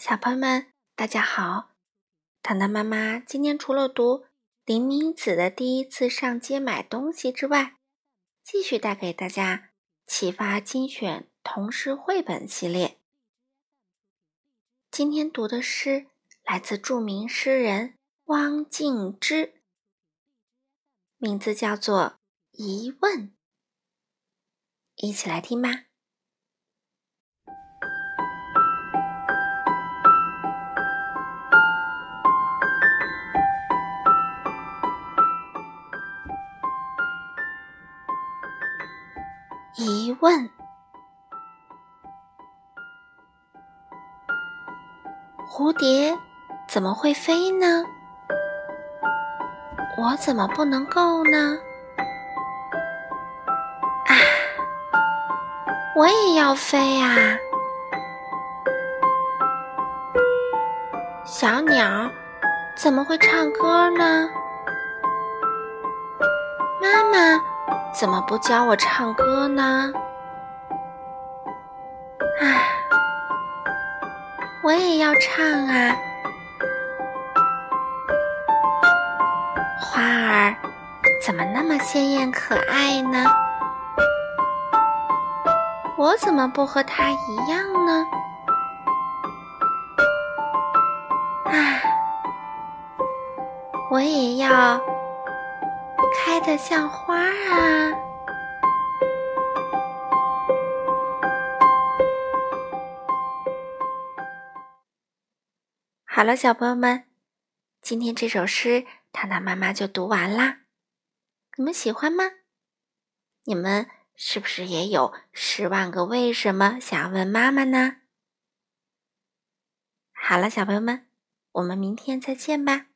小朋友们，大家好！糖糖妈妈今天除了读林明子的第一次上街买东西之外，继续带给大家启发精选童诗绘本系列。今天读的诗来自著名诗人汪静之，名字叫做《疑问》，一起来听吧。疑问：蝴蝶怎么会飞呢？我怎么不能够呢？啊，我也要飞呀！小鸟怎么会唱歌呢？妈妈。怎么不教我唱歌呢？唉，我也要唱啊！花儿怎么那么鲜艳可爱呢？我怎么不和它一样呢？唉，我也要。开的像花啊！好了，小朋友们，今天这首诗糖糖妈妈就读完啦。你们喜欢吗？你们是不是也有十万个为什么想要问妈妈呢？好了，小朋友们，我们明天再见吧。